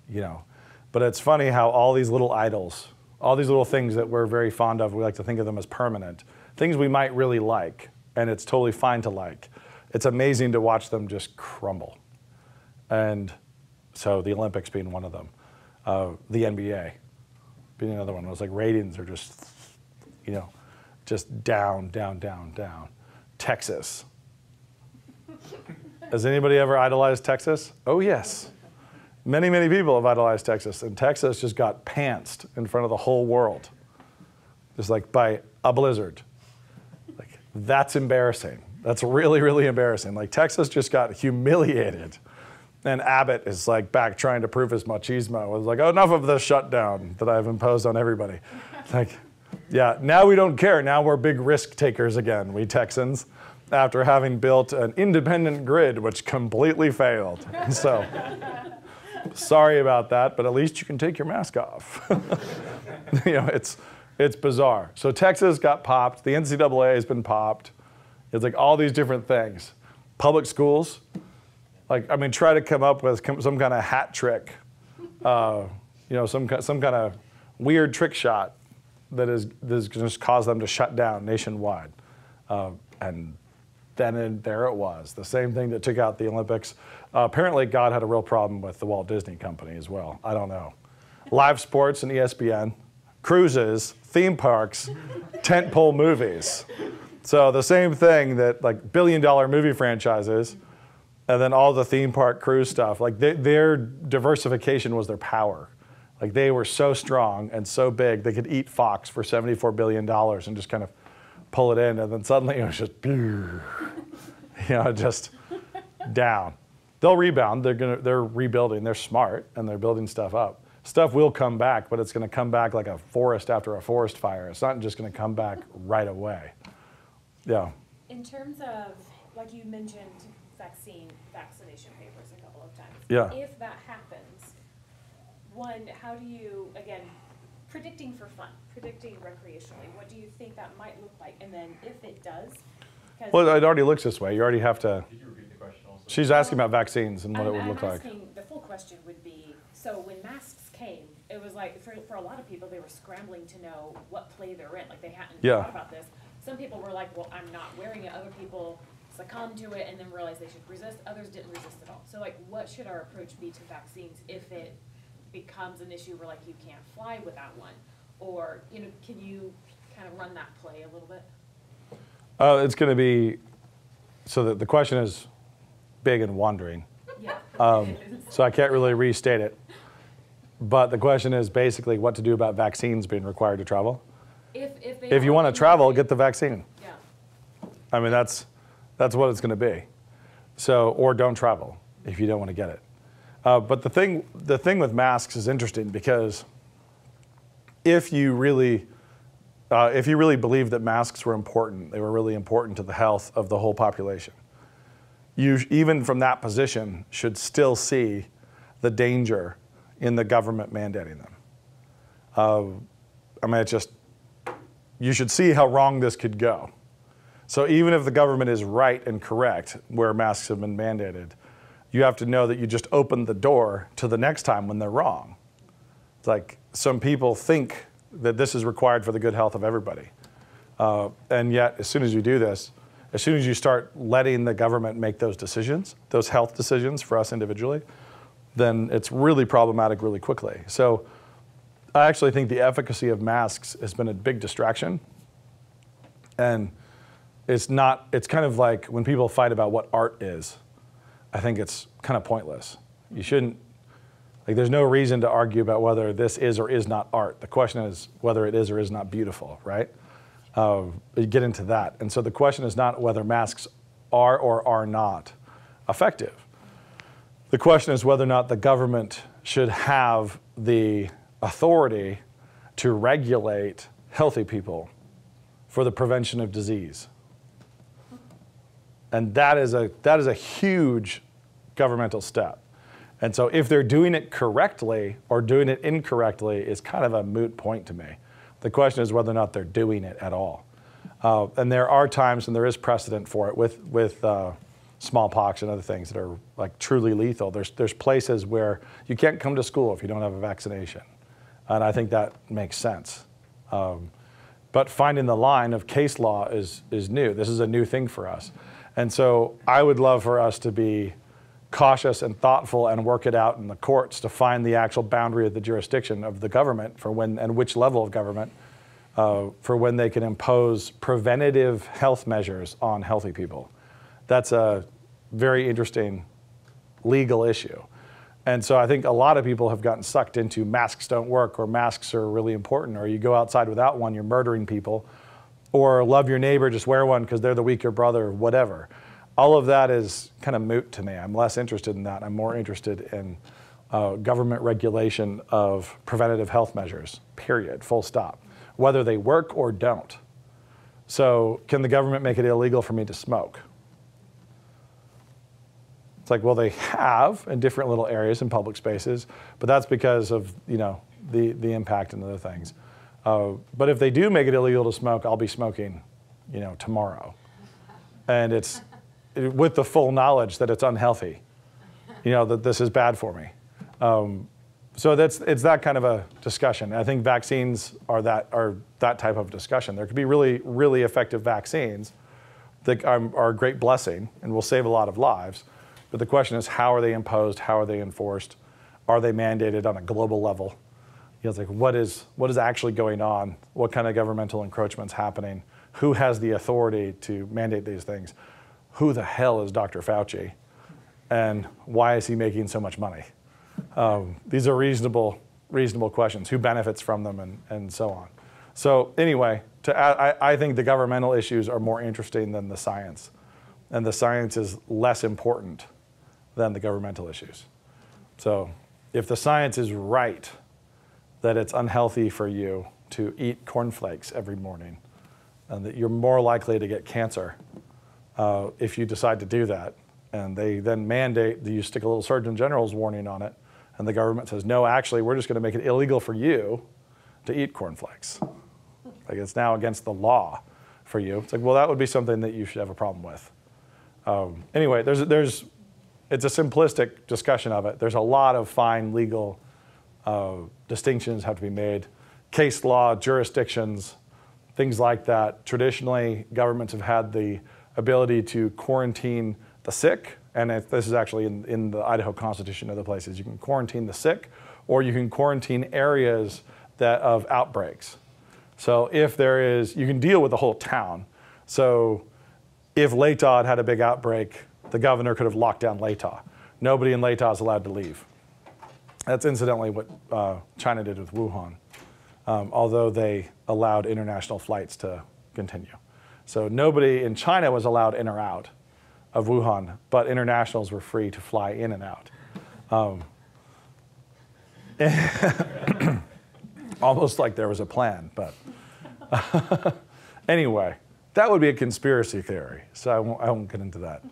you know. But it's funny how all these little idols, all these little things that we're very fond of, we like to think of them as permanent, things we might really like, and it's totally fine to like. It's amazing to watch them just crumble. And so the Olympics being one of them, uh, the NBA being another one. It was like ratings are just, you know, just down, down, down, down. Texas. Has anybody ever idolized Texas? Oh, yes. Many, many people have idolized Texas, and Texas just got pantsed in front of the whole world, just like by a blizzard. Like, that's embarrassing. That's really, really embarrassing. Like, Texas just got humiliated. And Abbott is like back trying to prove his machismo. It was like, oh, enough of the shutdown that I've imposed on everybody. Like, yeah, now we don't care. Now we're big risk takers again, we Texans. after having built an independent grid which completely failed. So, sorry about that, but at least you can take your mask off. you know, it's, it's bizarre. So, Texas got popped, the NCAA has been popped. It's like all these different things. Public schools, like, I mean, try to come up with some kind of hat trick, uh, you know, some, some kind of weird trick shot that is, that is going to cause them to shut down nationwide. Uh, and then and there it was, the same thing that took out the Olympics. Uh, apparently, God had a real problem with the Walt Disney Company as well. I don't know. Live sports and ESPN, cruises, theme parks, tentpole movies. So the same thing that like billion dollar movie franchises, and then all the theme park cruise stuff. Like they, their diversification was their power. Like they were so strong and so big, they could eat Fox for $74 billion and just kind of pull it in. And then suddenly it was just, you know, just down. They'll rebound. They're, gonna, they're rebuilding. They're smart and they're building stuff up. Stuff will come back, but it's going to come back like a forest after a forest fire. It's not just going to come back right away. Yeah. In terms of, like you mentioned, vaccine, vaccination papers a couple of times. Yeah. If that happens, one, how do you, again, predicting for fun, predicting recreationally, what do you think that might look like? And then if it does, Well, it already looks this way. You already have to. Could you repeat the question also? She's asking about vaccines and what it I'm- would look I'm like. asking, the full question would be, so when masks came, it was like, for, for a lot of people, they were scrambling to know what play they're in, like they hadn't Yeah. thought about this. Some people were like, well, I'm not wearing it, other people succumbed to it and then realized they should resist, others didn't resist at all. So like, what should our approach be to vaccines if it becomes an issue where like you can't fly without one? Or, you know, can you kind of run that play a little bit? Uh, it's going to be so that the question is big and wandering. Yeah. Um, so I can't really restate it. But the question is basically what to do about vaccines being required to travel. If, if. If you want to travel, get the vaccine. Yeah. I mean, that's, that's what it's going to be. So, or don't travel if you don't want to get it. Uh, but the thing, the thing with masks is interesting because if you really, uh, if you really believe that masks were important, they were really important to the health of the whole population, you, even from that position, should still see the danger in the government mandating them. Uh, I mean, it's just, you should see how wrong this could go. So even if the government is right and correct where masks have been mandated, you have to know that you just opened the door to the next time when they're wrong. It's like some people think that this is required for the good health of everybody. Uh, and yet, as soon as you do this, as soon as you start letting the government make those decisions, those health decisions for us individually, then it's really problematic really quickly. So I actually think the efficacy of masks has been a big distraction. And it's not, it's kind of like when people fight about what art is, I think it's kind of pointless. You shouldn't, like, there's no reason to argue about whether this is or is not art. The question is whether it is or is not beautiful, right? Uh, you get into that. And so the question is not whether masks are or are not effective. The question is whether or not the government should have the authority to regulate healthy people for the prevention of disease. And that is a, that is a huge governmental step. And so if they're doing it correctly or doing it incorrectly is kind of a moot point to me. The question is whether or not they're doing it at all. Uh, and there are times, and there is precedent for it with, with uh, smallpox and other things that are like truly lethal. There's, there's places where you can't come to school if you don't have a vaccination. And I think that makes sense. Um, but finding the line of case law is, is new. This is a new thing for us. And so I would love for us to be cautious and thoughtful and work it out in the courts to find the actual boundary of the jurisdiction of the government for when and which level of government uh, for when they can impose preventative health measures on healthy people. That's a very interesting legal issue. And so I think a lot of people have gotten sucked into masks don't work or masks are really important or you go outside without one, you're murdering people, or love your neighbor, just wear one because they're the weaker brother, whatever. All of that is kind of moot to me. I'm less interested in that. I'm more interested in uh, government regulation of preventative health measures, period, full stop. Whether they work or don't, So, can the government make it illegal for me to smoke? It's like, well, they have in different little areas in public spaces, but that's because of you know the the impact and other things. Uh, but if they do make it illegal to smoke, I'll be smoking, you know, tomorrow, and it's it- with the full knowledge that it's unhealthy, you know, that this is bad for me. Um, so that's it's that kind of a discussion. I think vaccines are that are that type of discussion. There could be really really effective vaccines that are, are a great blessing and will save a lot of lives. But the question is, how are they imposed? How are they enforced? Are they mandated on a global level? You it's like what is what is actually going on? What kind of governmental encroachments happening? Who has the authority to mandate these things? Who the hell is Dr. Fauci? And why is he making so much money? Um, these are reasonable, reasonable questions. Who benefits from them, and, and so on. So anyway, to, I, I think the governmental issues are more interesting than the science, and the science is less important than the governmental issues. So if the science is right that it's unhealthy for you to eat cornflakes every morning, and that you're more likely to get cancer uh, if you decide to do that, and they then mandate that you stick a little Surgeon General's warning on it, and the government says, no, actually, we're just going to make it illegal for you to eat cornflakes. Like it's now against the law for you. It's like, well, that would be something that you should have a problem with. Um, anyway, there's, there's, it's a simplistic discussion of it. There's a lot of fine legal uh, distinctions have to be made. Case law, jurisdictions, things like that. Traditionally, governments have had the ability to quarantine the sick, and it, this is actually in, in the Idaho Constitution other places. You can quarantine the sick, or you can quarantine areas that of outbreaks. So if there is, you can deal with the whole town. So if Latah had a big outbreak, the governor could have locked down Latah. Nobody in Latah is allowed to leave. That's incidentally what uh, China did with Wuhan, um, although they allowed international flights to continue. So nobody in China was allowed in or out of Wuhan, but internationals were free to fly in and out. Um, almost like there was a plan, but anyway, that would be a conspiracy theory, so I won't, I won't get into that.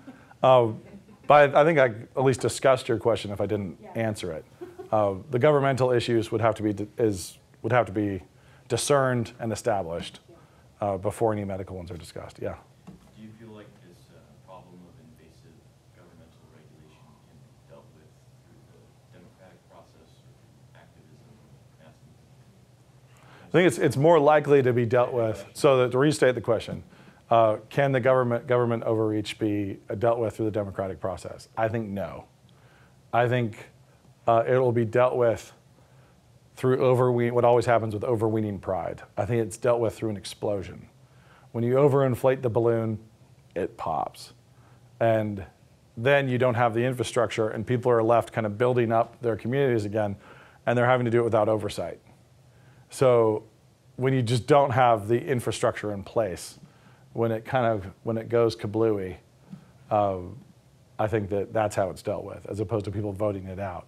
Um, but I think I at least discussed your question if I didn't answer it. Uh, the governmental issues would have to be is would have to be discerned and established uh, before any medical ones are discussed. Yeah. Do you feel like this uh, problem of invasive governmental regulation can be dealt with through the democratic process or activism. I think it's, it's more likely to be dealt with. So that, to restate the question, uh, can the government government overreach be uh, dealt with through the democratic process? I think no. I think uh, it will be dealt with through overween. What always happens with overweening pride. I think it's dealt with through an explosion. When you overinflate the balloon, it pops, and then you don't have the infrastructure, and people are left kind of building up their communities again, and they're having to do it without oversight. So when you just don't have the infrastructure in place, when it kind of when it goes kablooey, uh, I think that that's how it's dealt with, as opposed to people voting it out.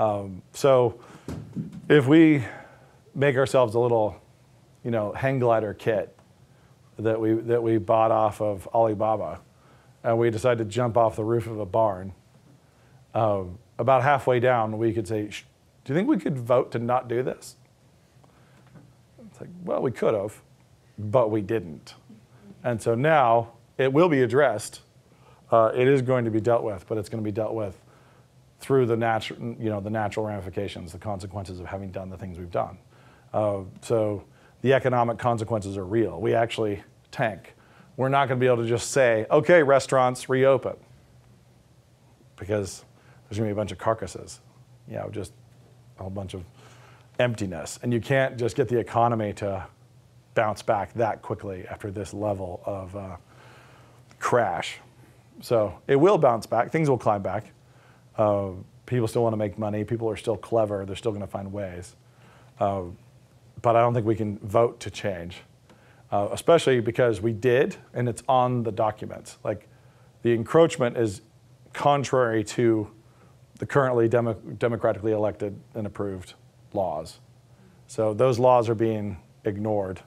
Um, so if we make ourselves a little, you know, hang glider kit that we that we bought off of Alibaba, and we decide to jump off the roof of a barn, um, about halfway down we could say, "Do you think we could vote to not do this?" It's like, well, we could have, but we didn't. And so now it will be addressed. Uh, it is going to be dealt with, but it's going to be dealt with through the natural, you know, the natural ramifications, the consequences of having done the things we've done. Uh, so the economic consequences are real. We actually tank. We're not going to be able to just say, okay, restaurants reopen, because there's going to be a bunch of carcasses, you know, just a whole bunch of emptiness. And you can't just get the economy to bounce back that quickly after this level of uh, crash. So it will bounce back. Things will climb back. Uh, people still want to make money. People are still clever. They're still going to find ways. Uh, but I don't think we can vote to change, uh, especially because we did, and it's on the documents. Like the encroachment is contrary to the currently demo- democratically elected and approved laws. So those laws are being ignored.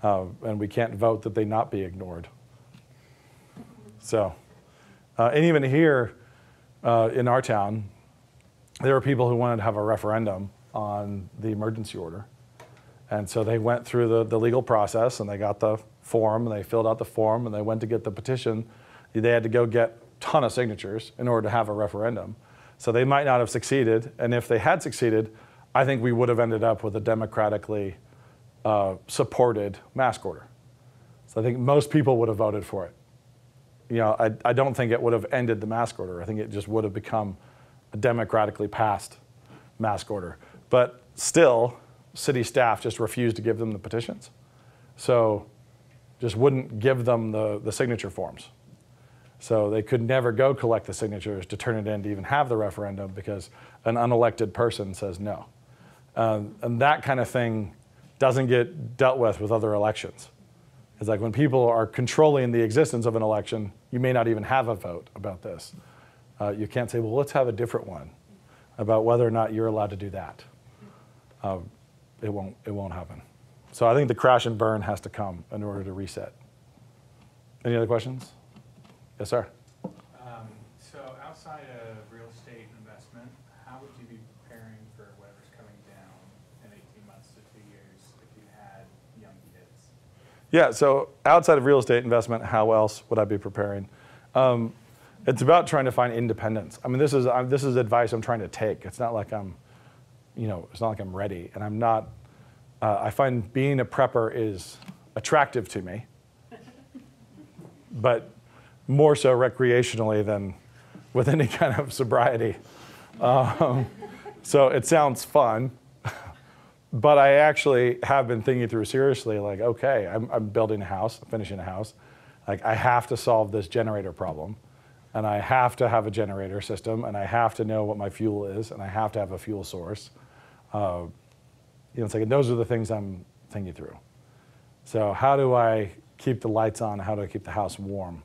Uh, and we can't vote that they not be ignored. So, uh, and even here uh, in our town, there were people who wanted to have a referendum on the emergency order. And so they went through the, the legal process and they got the form and they filled out the form and they went to get the petition. They had to go get a ton of signatures in order to have a referendum. So they might not have succeeded. And if they had succeeded, I think we would have ended up with a democratically uh, supported mask order. So I think most people would have voted for it. You know, I, I don't think it would have ended the mask order. I think it just would have become a democratically passed mask order. But still, city staff just refused to give them the petitions. So just wouldn't give them the, the signature forms. So they could never go collect the signatures to turn it in to even have the referendum because an unelected person says no. Um, and that kind of thing doesn't get dealt with with other elections. It's like when people are controlling the existence of an election, you may not even have a vote about this. Uh, you can't say, well, let's have a different one about whether or not you're allowed to do that. Uh, it, won't, it won't happen. So I think the crash and burn has to come in order to reset. Any other questions? Yes, sir. Um, So outside of real estate investment, how would you be preparing for whatever's coming down in 18 months to two years if you had young kids? Yeah, so outside of real estate investment, how else would I be preparing? Um, it's about trying to find independence. I mean, this is, I'm, this is advice I'm trying to take. It's not like I'm, you know, it's not like I'm ready. And I'm not, uh, I find being a prepper is attractive to me, but more so recreationally than with any kind of sobriety. Um, so it sounds fun, but I actually have been thinking through seriously, like, okay, I'm, I'm building a house, I'm finishing a house. Like, I have to solve this generator problem, and I have to have a generator system, and I have to know what my fuel is, and I have to have a fuel source. Uh, you know, it's like, those are the things I'm thinking through. So, how do I keep the lights on? How do I keep the house warm?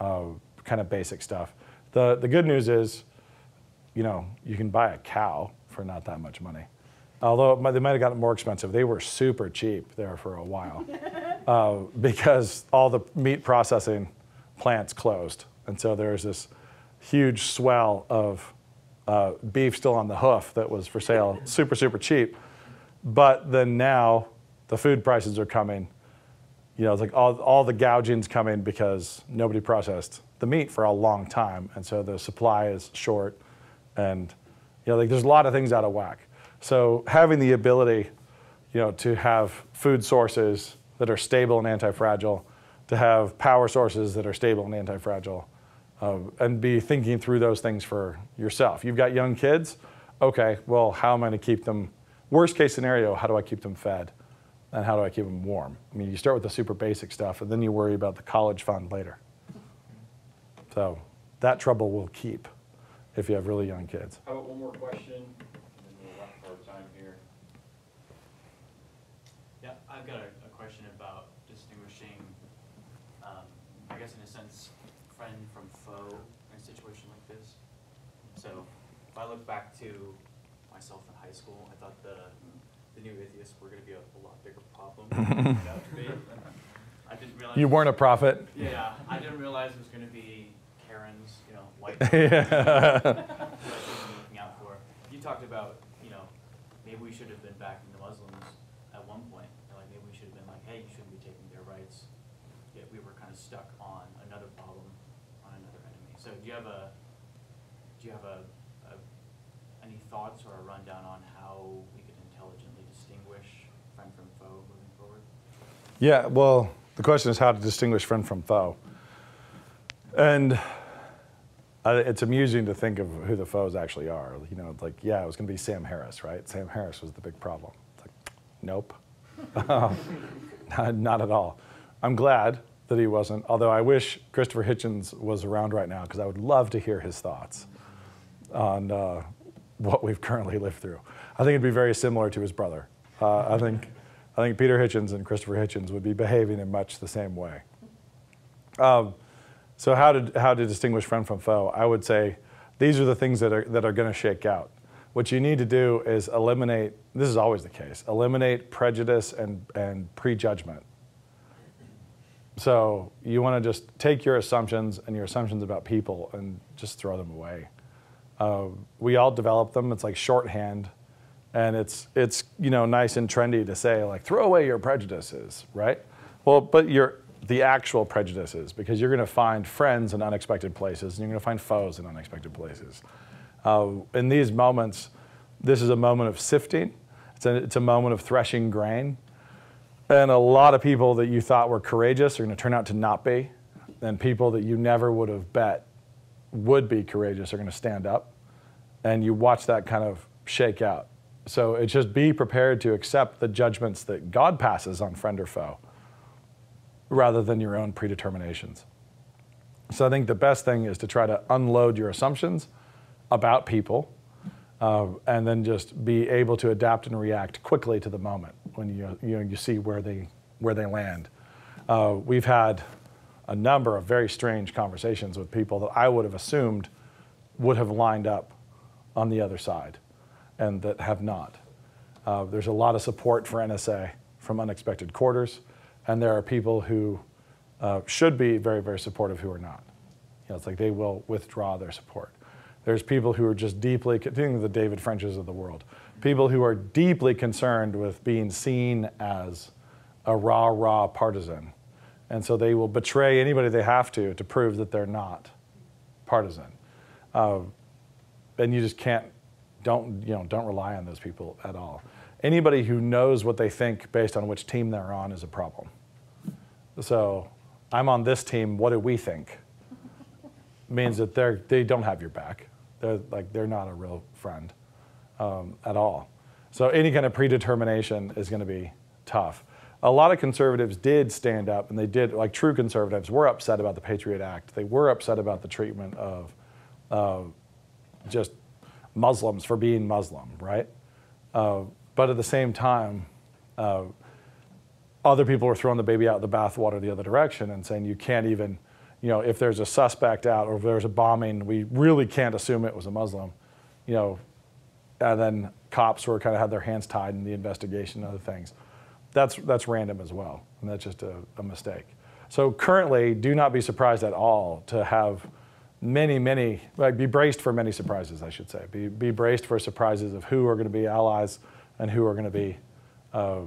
Uh, kind of basic stuff. The, the good news is, you know, you can buy a cow for not that much money. Although they might have gotten more expensive. They were super cheap there for a while uh, because all the meat processing plants closed. And so there was this huge swell of uh, beef still on the hoof that was for sale, super, super cheap. But then now the food prices are coming. You know, it's like all, all the gouging's coming because nobody processed the meat for a long time. And so the supply is short. And, you know, like there's a lot of things out of whack. So having the ability, you know, to have food sources that are stable and anti-fragile, to have power sources that are stable and anti-fragile, uh, and be thinking through those things for yourself. You've got young kids, okay, well, how am I going to keep them? Worst case scenario, how do I keep them fed? And how do I keep them warm? I mean, you start with the super basic stuff, and then you worry about the college fund later. So that trouble will keep if you have really young kids. How about one more question, and then we'll wrap up our time here. Yeah, I've got a, a question about distinguishing, um, I guess in a sense, friend from foe in a situation like this. So, if I look back to myself in high school, I thought the, the new atheists were gonna be a, a lot bigger problem than they turned out to be. I didn't realize. You weren't a prophet. Yeah, I didn't realize it was gonna be Karens, you know, white. Yeah. looking out for. You talked about, you know, maybe we should have been backing the Muslims at one point. and Like, maybe we should have been like, hey, you shouldn't be taking their rights. Yet we were kind of stuck on another problem, on another enemy. So do you have a, do you have a, a, any thoughts or a rundown on how we can intelligently distinguish friend from foe moving forward? Yeah, well, the question is how to distinguish friend from foe. And uh, it's amusing to think of who the foes actually are. You know, like, yeah, it was going to be Sam Harris, right? Sam Harris was the big problem. It's like, nope. not, at all. I'm glad that he wasn't, although I wish Christopher Hitchens was around right now because I would love to hear his thoughts on uh, what we've currently lived through. I think it'd be very similar to his brother. Uh, I think I think Peter Hitchens and Christopher Hitchens would be behaving in much the same way. Um, so how to how to distinguish friend from foe? I would say these are the things that are that are going to shake out. what you need to do is eliminate, this is always the case, eliminate prejudice and, and prejudgment. So you want to just take your assumptions and your assumptions about people and just throw them away. Uh, we all develop them. It's like shorthand, and it's it's you know nice and trendy to say like throw away your prejudices, right? Well, but your the actual prejudices because you're going to find friends in unexpected places and you're going to find foes in unexpected places. Uh, in these moments, this is a moment of sifting. It's a, it's a moment of threshing grain. And a lot of people that you thought were courageous are going to turn out to not be. And people that you never would have bet would be courageous are going to stand up. And you watch that kind of shake out. So it's just be prepared to accept the judgments that God passes on friend or foe rather than your own predeterminations. So I think the best thing is to try to unload your assumptions about people uh, and then just be able to adapt and react quickly to the moment when you, you, know, you see where they, where they land. Uh, we've had a number of very strange conversations with people that I would have assumed would have lined up on the other side and that have not. Uh, there's a lot of support for NSA from unexpected quarters, and there are people who uh, should be very, very supportive who are not. You know, it's like they will withdraw their support. There's people who are just deeply, the David Frenches of the world, people who are deeply concerned with being seen as a rah rah partisan. And so they will betray anybody they have to to prove that they're not partisan. Uh, and you just can't, don't, you know, don't rely on those people at all. Anybody who knows what they think based on which team they're on is a problem. So I'm on this team, what do we think? means that they're, they don't have your back. They're, like, they're not a real friend um, at all. So any kind of predetermination is going to be tough. A lot of conservatives did stand up, and they did, like true conservatives, were upset about the Patriot Act. They were upset about the treatment of uh, just Muslims for being Muslim, right? Uh, but at the same time, uh, other people are throwing the baby out of the bathwater the other direction and saying you can't even you know, if there's a suspect out or if there's a bombing, we really can't assume it was a Muslim, you know, and then cops were kind of had their hands tied in the investigation and other things. That's, that's random as well, and that's just a, a mistake. So currently, do not be surprised at all to have many, many, like be braced for many surprises, I should say. Be, be braced for surprises of who are going to be allies and who are going to be uh,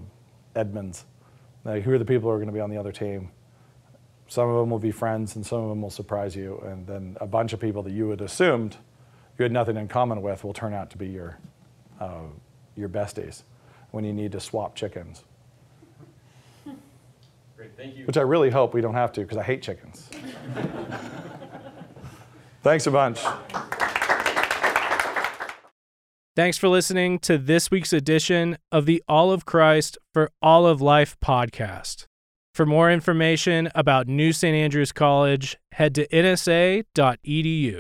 Edmonds. Like, who are the people who are going to be on the other team? Some of them will be friends and some of them will surprise you. And then a bunch of people that you had assumed you had nothing in common with will turn out to be your, uh, your besties when you need to swap chickens. Great, thank you. Which I really hope we don't have to because I hate chickens. Thanks a bunch. Thanks for listening to this week's edition of the All of Christ for All of Life podcast. For more information about New St. Andrews College, head to nsa.edu.